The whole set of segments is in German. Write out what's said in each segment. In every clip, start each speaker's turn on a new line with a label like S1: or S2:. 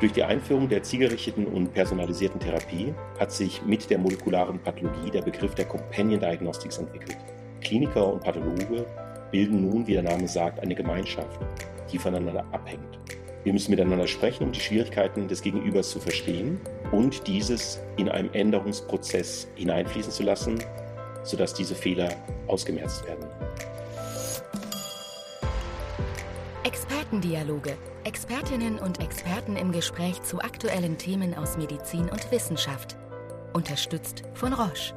S1: Durch die Einführung der zielgerichteten und personalisierten Therapie hat sich mit der molekularen Pathologie der Begriff der Companion Diagnostics entwickelt. Kliniker und Pathologe bilden nun, wie der Name sagt, eine Gemeinschaft, die voneinander abhängt. Wir müssen miteinander sprechen, um die Schwierigkeiten des Gegenübers zu verstehen und dieses in einen Änderungsprozess hineinfließen zu lassen, sodass diese Fehler ausgemerzt werden.
S2: Expertendialoge. Expertinnen und Experten im Gespräch zu aktuellen Themen aus Medizin und Wissenschaft. Unterstützt von Roche.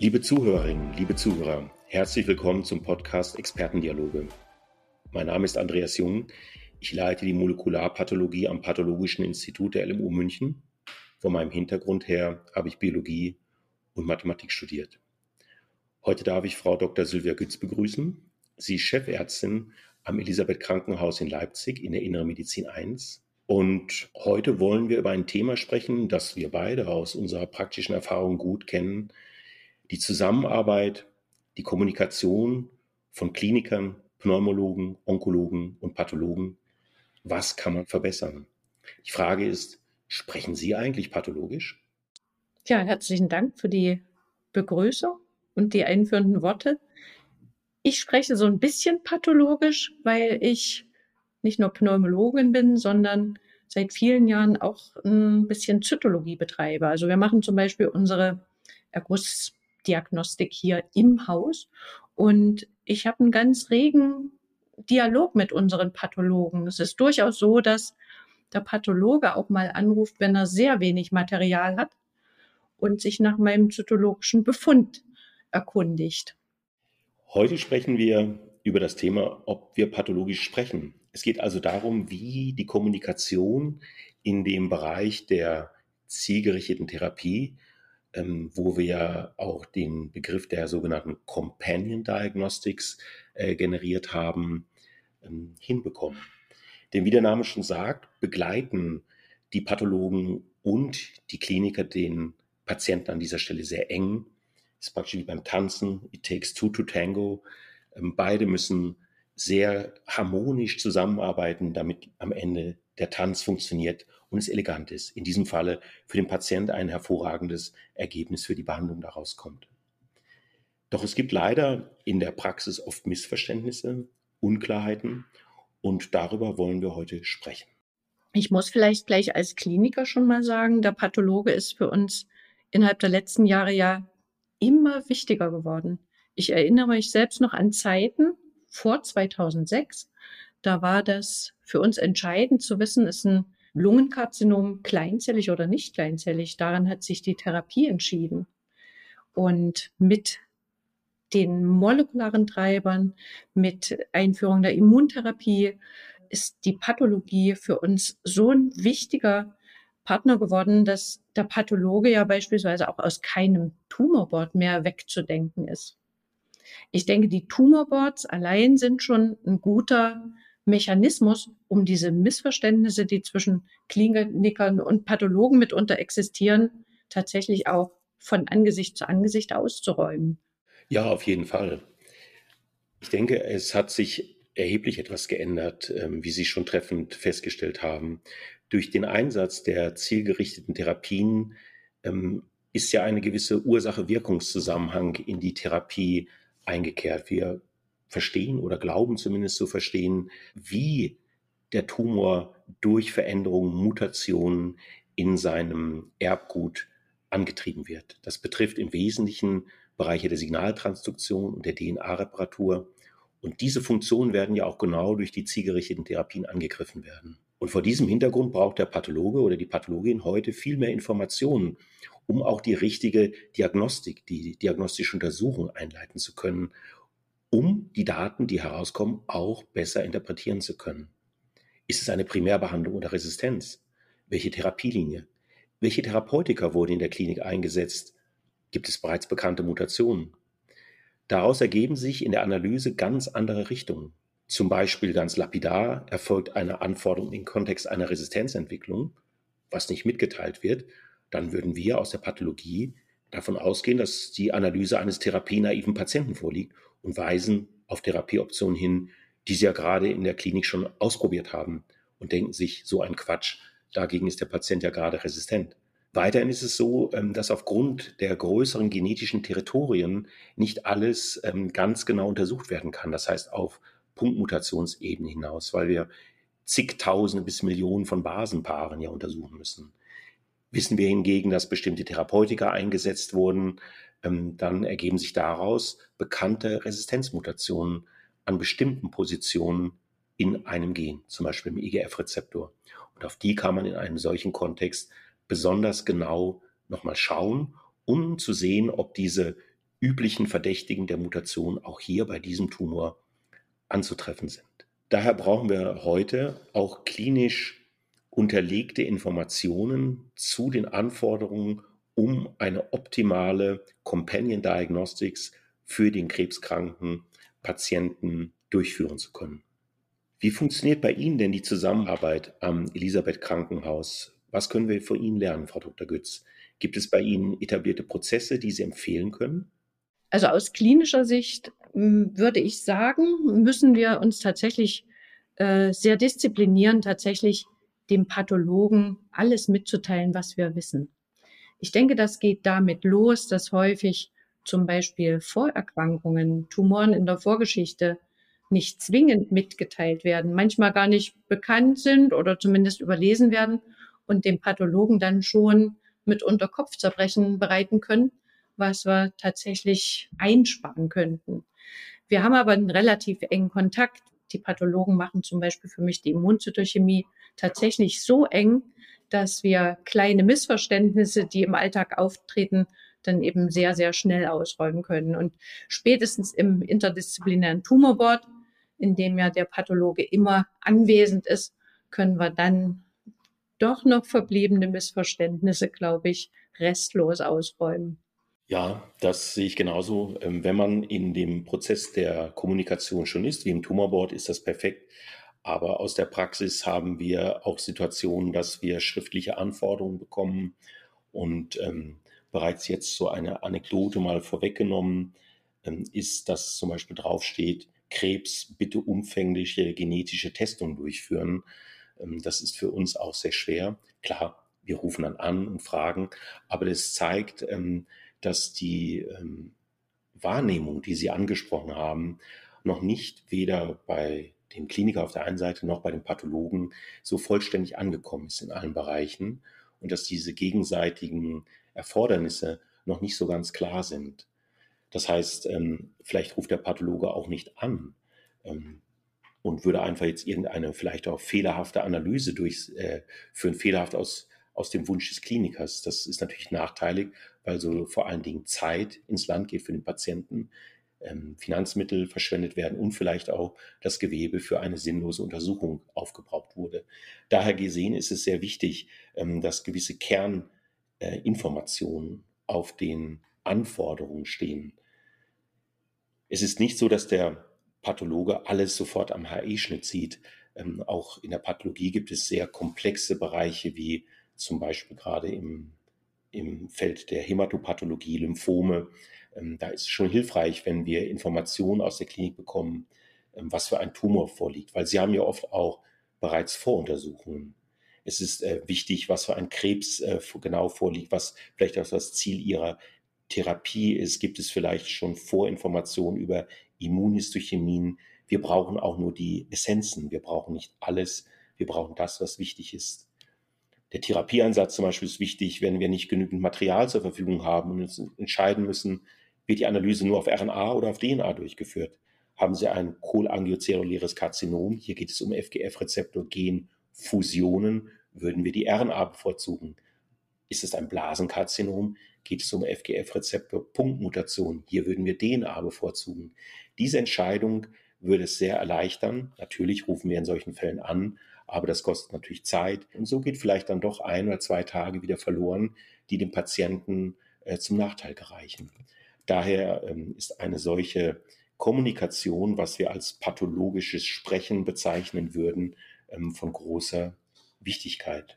S1: Liebe Zuhörerinnen, liebe Zuhörer, herzlich willkommen zum Podcast Expertendialoge. Mein Name ist Andreas Jung. Ich leite die Molekularpathologie am Pathologischen Institut der LMU München. Von meinem Hintergrund her habe ich Biologie und Mathematik studiert. Heute darf ich Frau Dr. Sylvia Gütz begrüßen. Sie ist Chefärztin am Elisabeth Krankenhaus in Leipzig in der Inneren Medizin 1. Und heute wollen wir über ein Thema sprechen, das wir beide aus unserer praktischen Erfahrung gut kennen. Die Zusammenarbeit, die Kommunikation von Klinikern, Pneumologen, Onkologen und Pathologen. Was kann man verbessern? Die Frage ist, sprechen Sie eigentlich pathologisch?
S3: Ja, herzlichen Dank für die Begrüßung und die einführenden Worte. Ich spreche so ein bisschen pathologisch, weil ich nicht nur Pneumologin bin, sondern seit vielen Jahren auch ein bisschen Zytologie betreibe. Also wir machen zum Beispiel unsere Ergussdiagnostik hier im Haus und ich habe einen ganz regen Dialog mit unseren Pathologen. Es ist durchaus so, dass der Pathologe auch mal anruft, wenn er sehr wenig Material hat und sich nach meinem zytologischen Befund erkundigt.
S1: Heute sprechen wir über das Thema, ob wir pathologisch sprechen. Es geht also darum, wie die Kommunikation in dem Bereich der zielgerichteten Therapie, ähm, wo wir ja auch den Begriff der sogenannten Companion Diagnostics äh, generiert haben, ähm, hinbekommen. Denn wie der Name schon sagt, begleiten die Pathologen und die Kliniker den Patienten an dieser Stelle sehr eng ist praktisch wie beim Tanzen, it takes two to tango. Ähm, beide müssen sehr harmonisch zusammenarbeiten, damit am Ende der Tanz funktioniert und es elegant ist. In diesem Falle für den Patient ein hervorragendes Ergebnis für die Behandlung daraus kommt. Doch es gibt leider in der Praxis oft Missverständnisse, Unklarheiten und darüber wollen wir heute sprechen.
S3: Ich muss vielleicht gleich als Kliniker schon mal sagen, der Pathologe ist für uns innerhalb der letzten Jahre ja immer wichtiger geworden. Ich erinnere mich selbst noch an Zeiten vor 2006. Da war das für uns entscheidend zu wissen, ist ein Lungenkarzinom kleinzellig oder nicht kleinzellig. Daran hat sich die Therapie entschieden. Und mit den molekularen Treibern, mit Einführung der Immuntherapie ist die Pathologie für uns so ein wichtiger Partner geworden, dass der Pathologe ja beispielsweise auch aus keinem Tumorboard mehr wegzudenken ist. Ich denke, die Tumorboards allein sind schon ein guter Mechanismus, um diese Missverständnisse, die zwischen Klinikern und Pathologen mitunter existieren, tatsächlich auch von Angesicht zu Angesicht auszuräumen.
S1: Ja, auf jeden Fall. Ich denke, es hat sich erheblich etwas geändert, ähm, wie Sie schon treffend festgestellt haben durch den Einsatz der zielgerichteten Therapien ähm, ist ja eine gewisse Ursache-Wirkungszusammenhang in die Therapie eingekehrt. Wir verstehen oder glauben zumindest zu verstehen, wie der Tumor durch Veränderungen, Mutationen in seinem Erbgut angetrieben wird. Das betrifft im Wesentlichen Bereiche der Signaltransduktion und der DNA-Reparatur. Und diese Funktionen werden ja auch genau durch die zielgerichteten Therapien angegriffen werden. Und vor diesem Hintergrund braucht der Pathologe oder die Pathologin heute viel mehr Informationen, um auch die richtige Diagnostik, die diagnostische Untersuchung einleiten zu können, um die Daten, die herauskommen, auch besser interpretieren zu können. Ist es eine Primärbehandlung oder Resistenz? Welche Therapielinie? Welche Therapeutika wurde in der Klinik eingesetzt? Gibt es bereits bekannte Mutationen? Daraus ergeben sich in der Analyse ganz andere Richtungen. Zum Beispiel ganz lapidar erfolgt eine Anforderung im Kontext einer Resistenzentwicklung, was nicht mitgeteilt wird, dann würden wir aus der Pathologie davon ausgehen, dass die Analyse eines therapienaiven Patienten vorliegt und weisen auf Therapieoptionen hin, die Sie ja gerade in der Klinik schon ausprobiert haben und denken sich, so ein Quatsch, dagegen ist der Patient ja gerade resistent. Weiterhin ist es so, ähm, dass aufgrund der größeren genetischen Territorien nicht alles ähm, ganz genau untersucht werden kann. Das heißt auf Punktmutationsebene hinaus, weil wir zigtausende bis Millionen von Basenpaaren ja untersuchen müssen. Wissen wir hingegen, dass bestimmte Therapeutika eingesetzt wurden, ähm, dann ergeben sich daraus bekannte Resistenzmutationen an bestimmten Positionen in einem Gen, zum Beispiel im IGF-Rezeptor. Und auf die kann man in einem solchen Kontext besonders genau nochmal schauen, um zu sehen, ob diese üblichen Verdächtigen der Mutation auch hier bei diesem Tumor anzutreffen sind. Daher brauchen wir heute auch klinisch unterlegte Informationen zu den Anforderungen, um eine optimale Companion Diagnostics für den krebskranken Patienten durchführen zu können. Wie funktioniert bei Ihnen denn die Zusammenarbeit am Elisabeth Krankenhaus? Was können wir von Ihnen lernen, Frau Dr. Götz? Gibt es bei Ihnen etablierte Prozesse, die Sie empfehlen können?
S3: Also aus klinischer Sicht würde ich sagen, müssen wir uns tatsächlich äh, sehr disziplinieren, tatsächlich dem Pathologen alles mitzuteilen, was wir wissen. Ich denke, das geht damit los, dass häufig zum Beispiel Vorerkrankungen, Tumoren in der Vorgeschichte nicht zwingend mitgeteilt werden, manchmal gar nicht bekannt sind oder zumindest überlesen werden und dem Pathologen dann schon mit unter Kopfzerbrechen bereiten können, was wir tatsächlich einsparen könnten. Wir haben aber einen relativ engen Kontakt. Die Pathologen machen zum Beispiel für mich die Immunzytochemie tatsächlich so eng, dass wir kleine Missverständnisse, die im Alltag auftreten, dann eben sehr, sehr schnell ausräumen können. Und spätestens im interdisziplinären Tumorboard, in dem ja der Pathologe immer anwesend ist, können wir dann doch noch verbliebene Missverständnisse, glaube ich, restlos ausräumen.
S1: Ja, das sehe ich genauso. Ähm, wenn man in dem Prozess der Kommunikation schon ist, wie im Tumorboard, ist das perfekt. Aber aus der Praxis haben wir auch Situationen, dass wir schriftliche Anforderungen bekommen. Und ähm, bereits jetzt so eine Anekdote mal vorweggenommen ähm, ist, dass zum Beispiel draufsteht, Krebs bitte umfängliche genetische Testungen durchführen. Ähm, das ist für uns auch sehr schwer. Klar, wir rufen dann an und fragen, aber das zeigt, ähm, dass die ähm, Wahrnehmung, die Sie angesprochen haben, noch nicht weder bei dem Kliniker auf der einen Seite noch bei den Pathologen so vollständig angekommen ist in allen Bereichen und dass diese gegenseitigen Erfordernisse noch nicht so ganz klar sind. Das heißt, ähm, vielleicht ruft der Pathologe auch nicht an ähm, und würde einfach jetzt irgendeine vielleicht auch fehlerhafte Analyse durchführen, äh, fehlerhaft aus aus dem Wunsch des Klinikers. Das ist natürlich nachteilig, weil so vor allen Dingen Zeit ins Land geht für den Patienten, ähm, Finanzmittel verschwendet werden und vielleicht auch das Gewebe für eine sinnlose Untersuchung aufgebraucht wurde. Daher gesehen ist es sehr wichtig, ähm, dass gewisse Kerninformationen äh, auf den Anforderungen stehen. Es ist nicht so, dass der Pathologe alles sofort am HE-Schnitt sieht. Ähm, auch in der Pathologie gibt es sehr komplexe Bereiche wie zum Beispiel gerade im, im Feld der Hämatopathologie, Lymphome. Ähm, da ist es schon hilfreich, wenn wir Informationen aus der Klinik bekommen, ähm, was für ein Tumor vorliegt, weil sie haben ja oft auch bereits Voruntersuchungen. Es ist äh, wichtig, was für ein Krebs äh, genau vorliegt, was vielleicht auch das Ziel ihrer Therapie ist. Gibt es vielleicht schon Vorinformationen über Immunhistochemien? Wir brauchen auch nur die Essenzen. Wir brauchen nicht alles. Wir brauchen das, was wichtig ist. Der Therapieansatz zum Beispiel ist wichtig, wenn wir nicht genügend Material zur Verfügung haben und uns entscheiden müssen, wird die Analyse nur auf RNA oder auf DNA durchgeführt. Haben Sie ein cholangiozelluläres Karzinom, hier geht es um FGF-Rezeptor-Gen-Fusionen, würden wir die RNA bevorzugen. Ist es ein Blasenkarzinom, geht es um FGF-Rezeptor-Punktmutation, hier würden wir DNA bevorzugen. Diese Entscheidung würde es sehr erleichtern. Natürlich rufen wir in solchen Fällen an, aber das kostet natürlich Zeit. Und so geht vielleicht dann doch ein oder zwei Tage wieder verloren, die dem Patienten äh, zum Nachteil gereichen. Daher ähm, ist eine solche Kommunikation, was wir als pathologisches Sprechen bezeichnen würden, ähm, von großer Wichtigkeit.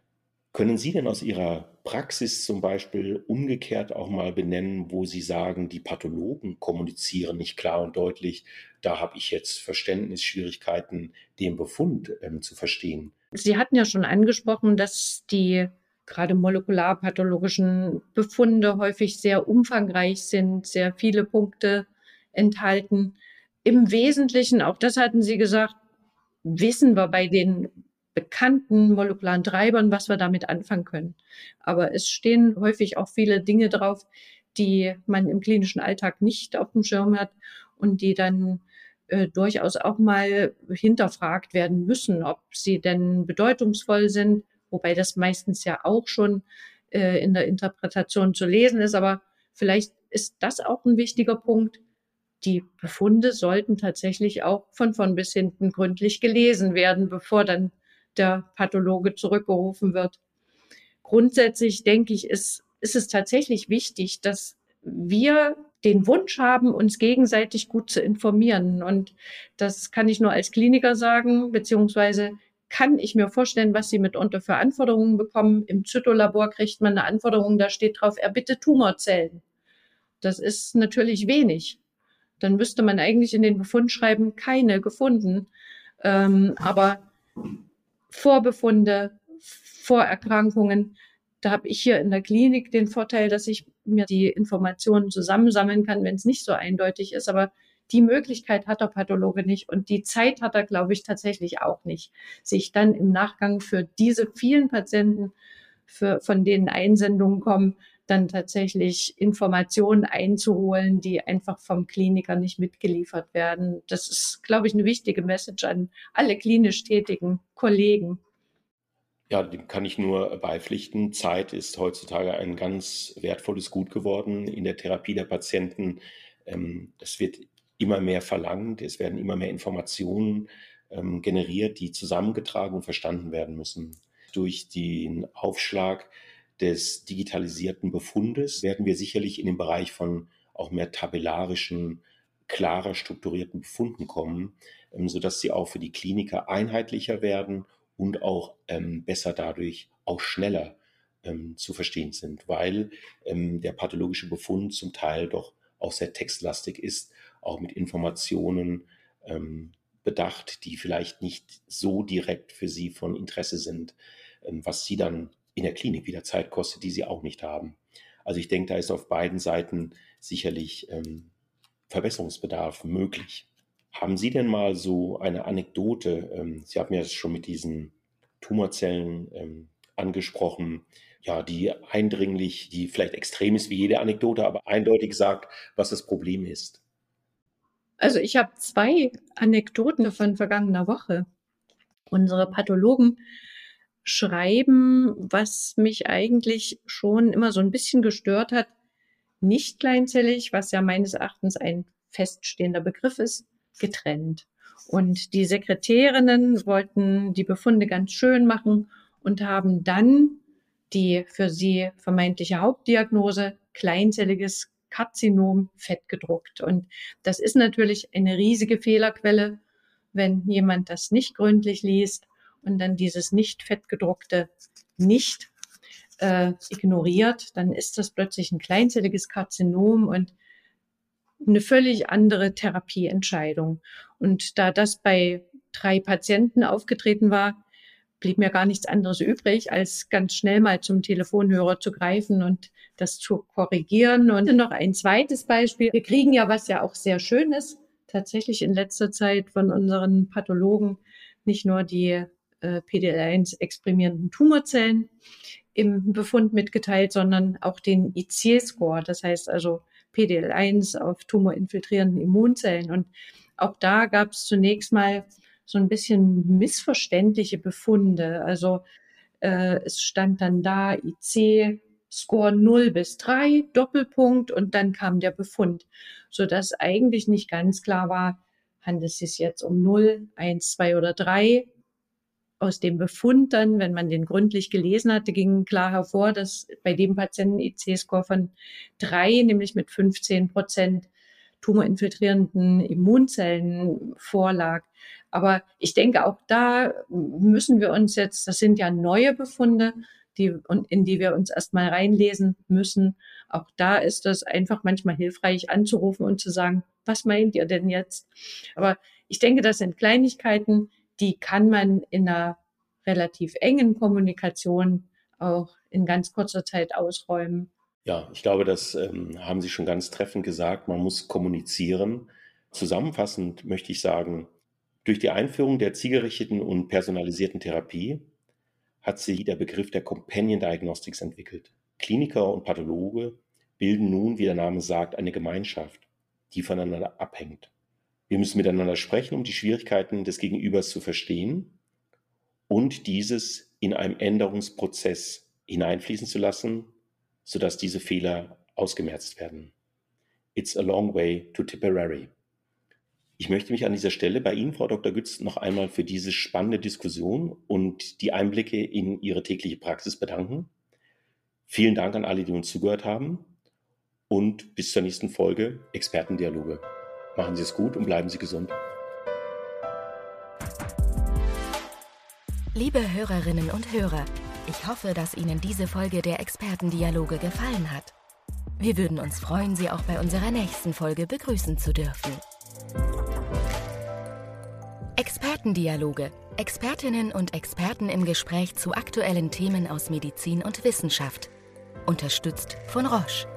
S1: Können Sie denn aus Ihrer Praxis zum Beispiel umgekehrt auch mal benennen, wo Sie sagen, die Pathologen kommunizieren nicht klar und deutlich, da habe ich jetzt Verständnisschwierigkeiten, den Befund ähm, zu verstehen?
S3: Sie hatten ja schon angesprochen, dass die gerade molekularpathologischen Befunde häufig sehr umfangreich sind, sehr viele Punkte enthalten. Im Wesentlichen, auch das hatten Sie gesagt, wissen wir bei den bekannten molekularen Treibern, was wir damit anfangen können. Aber es stehen häufig auch viele Dinge drauf, die man im klinischen Alltag nicht auf dem Schirm hat und die dann äh, durchaus auch mal hinterfragt werden müssen, ob sie denn bedeutungsvoll sind, wobei das meistens ja auch schon äh, in der Interpretation zu lesen ist. Aber vielleicht ist das auch ein wichtiger Punkt. Die Befunde sollten tatsächlich auch von vorn bis hinten gründlich gelesen werden, bevor dann der Pathologe zurückgerufen wird. Grundsätzlich denke ich, ist, ist es tatsächlich wichtig, dass wir den Wunsch haben, uns gegenseitig gut zu informieren. Und das kann ich nur als Kliniker sagen, beziehungsweise kann ich mir vorstellen, was Sie mitunter für Anforderungen bekommen. Im Zytolabor kriegt man eine Anforderung, da steht drauf, er bitte Tumorzellen. Das ist natürlich wenig. Dann müsste man eigentlich in den Befund schreiben, keine gefunden. Ähm, aber Vorbefunde, Vorerkrankungen. Da habe ich hier in der Klinik den Vorteil, dass ich mir die Informationen zusammensammeln kann, wenn es nicht so eindeutig ist. Aber die Möglichkeit hat der Pathologe nicht und die Zeit hat er, glaube ich, tatsächlich auch nicht, sich dann im Nachgang für diese vielen Patienten, für, von denen Einsendungen kommen, dann tatsächlich Informationen einzuholen, die einfach vom Kliniker nicht mitgeliefert werden. Das ist, glaube ich, eine wichtige Message an alle klinisch tätigen Kollegen.
S1: Ja, dem kann ich nur beipflichten. Zeit ist heutzutage ein ganz wertvolles Gut geworden in der Therapie der Patienten. Ähm, es wird immer mehr verlangt, es werden immer mehr Informationen ähm, generiert, die zusammengetragen und verstanden werden müssen. Durch den Aufschlag des digitalisierten Befundes werden wir sicherlich in den Bereich von auch mehr tabellarischen, klarer strukturierten Befunden kommen, ähm, sodass sie auch für die Kliniker einheitlicher werden und auch ähm, besser dadurch auch schneller ähm, zu verstehen sind, weil der pathologische Befund zum Teil doch auch sehr textlastig ist, auch mit Informationen bedacht, die vielleicht nicht so direkt für Sie von Interesse sind, was Sie dann in der Klinik wieder Zeit kostet, die sie auch nicht haben. Also ich denke, da ist auf beiden Seiten sicherlich ähm, Verbesserungsbedarf möglich. Haben Sie denn mal so eine Anekdote? Ähm, sie haben ja schon mit diesen Tumorzellen ähm, angesprochen, ja, die eindringlich, die vielleicht extrem ist wie jede Anekdote, aber eindeutig sagt, was das Problem ist.
S3: Also ich habe zwei Anekdoten von vergangener Woche. Unsere Pathologen schreiben, was mich eigentlich schon immer so ein bisschen gestört hat. Nicht kleinzellig, was ja meines Erachtens ein feststehender Begriff ist, getrennt. Und die Sekretärinnen wollten die Befunde ganz schön machen und haben dann die für sie vermeintliche Hauptdiagnose kleinzelliges Karzinom fett gedruckt. Und das ist natürlich eine riesige Fehlerquelle, wenn jemand das nicht gründlich liest und dann dieses nicht fettgedruckte nicht äh, ignoriert, dann ist das plötzlich ein kleinzelliges Karzinom und eine völlig andere Therapieentscheidung. Und da das bei drei Patienten aufgetreten war, blieb mir gar nichts anderes übrig, als ganz schnell mal zum Telefonhörer zu greifen und das zu korrigieren. Und noch ein zweites Beispiel. Wir kriegen ja, was ja auch sehr schön ist, tatsächlich in letzter Zeit von unseren Pathologen nicht nur die äh, PDL1 exprimierenden Tumorzellen im Befund mitgeteilt, sondern auch den IC-Score, das heißt also PDL1 auf tumorinfiltrierenden Immunzellen. Und auch da gab es zunächst mal so ein bisschen missverständliche Befunde. Also äh, es stand dann da IC Score 0 bis 3, Doppelpunkt und dann kam der Befund, sodass eigentlich nicht ganz klar war, handelt es sich jetzt um 0, 1, 2 oder 3 aus dem Befund dann, wenn man den gründlich gelesen hatte, ging klar hervor, dass bei dem Patienten IC-Score von drei, nämlich mit 15 Prozent tumorinfiltrierenden Immunzellen vorlag. Aber ich denke, auch da müssen wir uns jetzt, das sind ja neue Befunde, die, in die wir uns erstmal reinlesen müssen. Auch da ist es einfach manchmal hilfreich anzurufen und zu sagen, was meint ihr denn jetzt? Aber ich denke, das sind Kleinigkeiten, die kann man in einer relativ engen Kommunikation auch in ganz kurzer Zeit ausräumen.
S1: Ja, ich glaube, das ähm, haben Sie schon ganz treffend gesagt. Man muss kommunizieren. Zusammenfassend möchte ich sagen, durch die Einführung der zielgerichteten und personalisierten Therapie hat sich der Begriff der Companion Diagnostics entwickelt. Kliniker und Pathologe bilden nun, wie der Name sagt, eine Gemeinschaft, die voneinander abhängt. Wir müssen miteinander sprechen, um die Schwierigkeiten des Gegenübers zu verstehen und dieses in einem Änderungsprozess hineinfließen zu lassen, sodass diese Fehler ausgemerzt werden. It's a long way to Tipperary. Ich möchte mich an dieser Stelle bei Ihnen, Frau Dr. Gütz, noch einmal für diese spannende Diskussion und die Einblicke in Ihre tägliche Praxis bedanken. Vielen Dank an alle, die uns zugehört haben und bis zur nächsten Folge Expertendialoge. Machen Sie es gut und bleiben Sie gesund.
S2: Liebe Hörerinnen und Hörer, ich hoffe, dass Ihnen diese Folge der Expertendialoge gefallen hat. Wir würden uns freuen, Sie auch bei unserer nächsten Folge begrüßen zu dürfen. Expertendialoge. Expertinnen und Experten im Gespräch zu aktuellen Themen aus Medizin und Wissenschaft. Unterstützt von Roche.